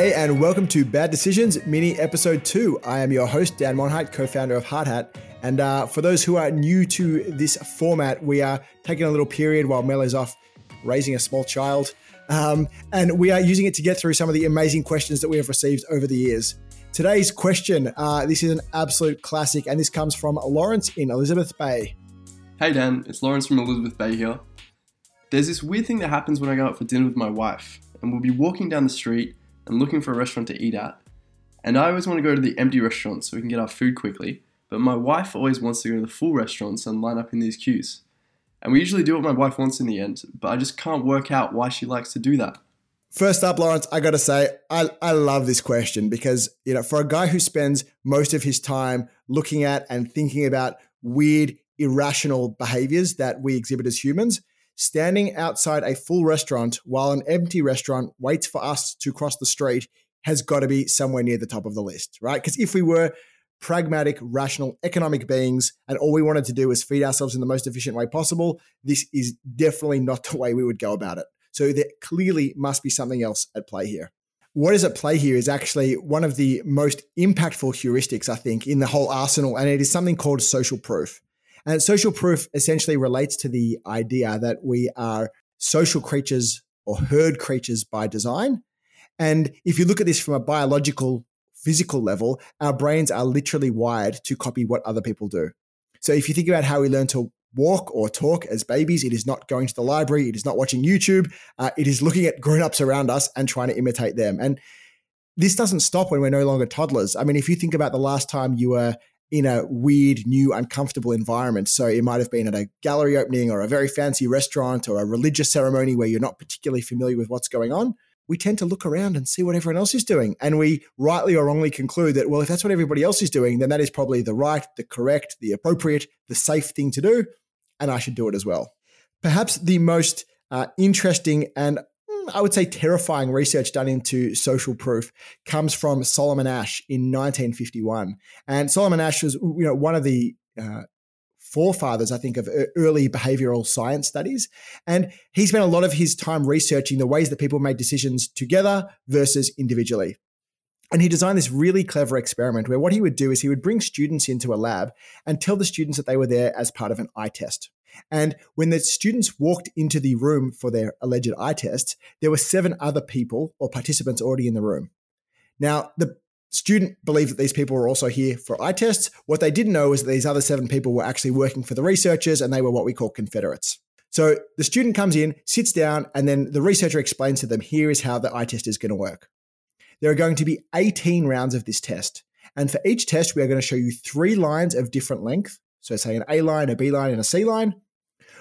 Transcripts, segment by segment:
Hey, and welcome to Bad Decisions Mini Episode 2. I am your host, Dan Monheit, co founder of Hardhat. And uh, for those who are new to this format, we are taking a little period while Mel is off raising a small child. Um, and we are using it to get through some of the amazing questions that we have received over the years. Today's question uh, this is an absolute classic, and this comes from Lawrence in Elizabeth Bay. Hey Dan, it's Lawrence from Elizabeth Bay here. There's this weird thing that happens when I go out for dinner with my wife, and we'll be walking down the street and looking for a restaurant to eat at. And I always want to go to the empty restaurants so we can get our food quickly, but my wife always wants to go to the full restaurants and line up in these queues. And we usually do what my wife wants in the end, but I just can't work out why she likes to do that. First up, Lawrence, I got to say, I, I love this question because, you know, for a guy who spends most of his time looking at and thinking about weird, irrational behaviors that we exhibit as humans, standing outside a full restaurant while an empty restaurant waits for us to cross the street has got to be somewhere near the top of the list, right? Because if we were pragmatic, rational, economic beings, and all we wanted to do was feed ourselves in the most efficient way possible, this is definitely not the way we would go about it. So there clearly must be something else at play here. What is at play here is actually one of the most impactful heuristics, I think, in the whole arsenal, and it is something called social proof. And social proof essentially relates to the idea that we are social creatures or herd creatures by design. And if you look at this from a biological, physical level, our brains are literally wired to copy what other people do. So if you think about how we learn to walk or talk as babies, it is not going to the library, it is not watching YouTube, uh, it is looking at grown ups around us and trying to imitate them. And this doesn't stop when we're no longer toddlers. I mean, if you think about the last time you were in a weird, new, uncomfortable environment. So it might have been at a gallery opening or a very fancy restaurant or a religious ceremony where you're not particularly familiar with what's going on. We tend to look around and see what everyone else is doing. And we rightly or wrongly conclude that, well, if that's what everybody else is doing, then that is probably the right, the correct, the appropriate, the safe thing to do. And I should do it as well. Perhaps the most uh, interesting and I would say terrifying research done into social proof comes from Solomon Asch in 1951. And Solomon Asch was you know one of the uh, forefathers, I think, of early behavioral science studies. And he spent a lot of his time researching the ways that people made decisions together versus individually. And he designed this really clever experiment where what he would do is he would bring students into a lab and tell the students that they were there as part of an eye test. And when the students walked into the room for their alleged eye test, there were seven other people or participants already in the room. Now, the student believed that these people were also here for eye tests. What they didn't know was that these other seven people were actually working for the researchers and they were what we call Confederates. So the student comes in, sits down, and then the researcher explains to them here is how the eye test is going to work. There are going to be 18 rounds of this test. And for each test, we are going to show you three lines of different length so say an A line, a B line, and a C line.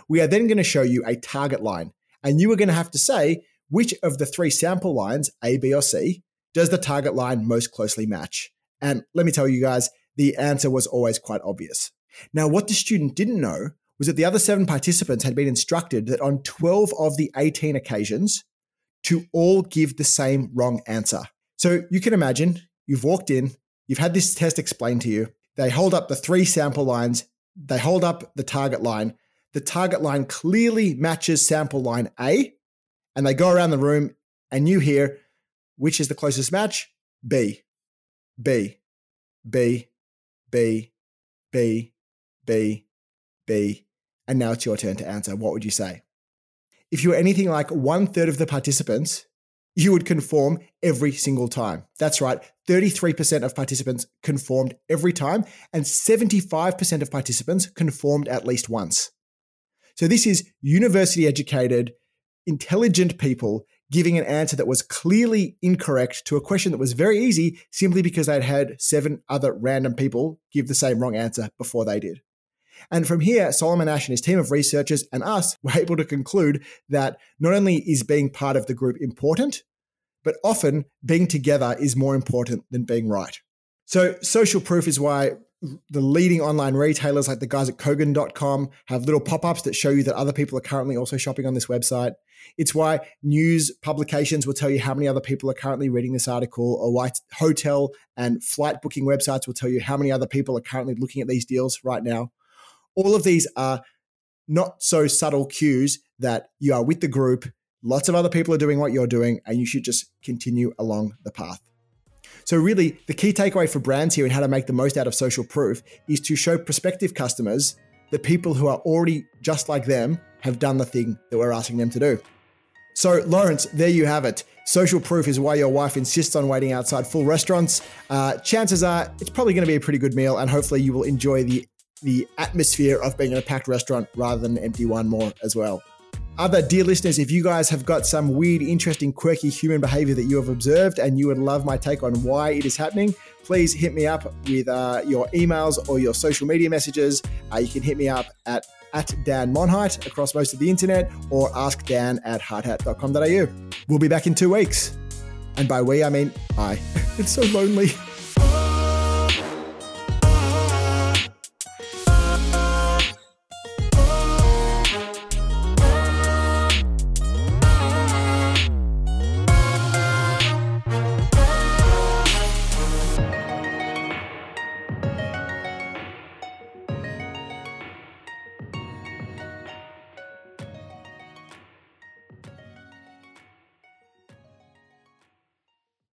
We are then going to show you a target line. And you are going to have to say which of the three sample lines, A, B, or C, does the target line most closely match? And let me tell you guys, the answer was always quite obvious. Now, what the student didn't know was that the other seven participants had been instructed that on 12 of the 18 occasions to all give the same wrong answer. So you can imagine you've walked in, you've had this test explained to you, they hold up the three sample lines, they hold up the target line. The target line clearly matches sample line A, and they go around the room, and you hear which is the closest match? B, B, B, B, B, B, B. And now it's your turn to answer. What would you say? If you were anything like one third of the participants, you would conform every single time. That's right. 33% of participants conformed every time, and 75% of participants conformed at least once. So, this is university educated, intelligent people giving an answer that was clearly incorrect to a question that was very easy simply because they'd had seven other random people give the same wrong answer before they did. And from here, Solomon Asch and his team of researchers and us were able to conclude that not only is being part of the group important, but often being together is more important than being right. So, social proof is why the leading online retailers like the guys at Kogan.com have little pop ups that show you that other people are currently also shopping on this website. It's why news publications will tell you how many other people are currently reading this article, or why hotel and flight booking websites will tell you how many other people are currently looking at these deals right now. All of these are not so subtle cues that you are with the group, Lots of other people are doing what you're doing, and you should just continue along the path. So, really, the key takeaway for brands here and how to make the most out of social proof is to show prospective customers that people who are already just like them have done the thing that we're asking them to do. So, Lawrence, there you have it. Social proof is why your wife insists on waiting outside full restaurants. Uh, chances are it's probably going to be a pretty good meal, and hopefully, you will enjoy the the atmosphere of being in a packed restaurant rather than an empty one more as well. Other dear listeners, if you guys have got some weird, interesting, quirky human behavior that you have observed and you would love my take on why it is happening, please hit me up with uh, your emails or your social media messages. Uh, you can hit me up at at Dan Monheit across most of the internet or ask Dan at hardhat.com.au. We'll be back in two weeks. And by we, I mean I. It's so lonely.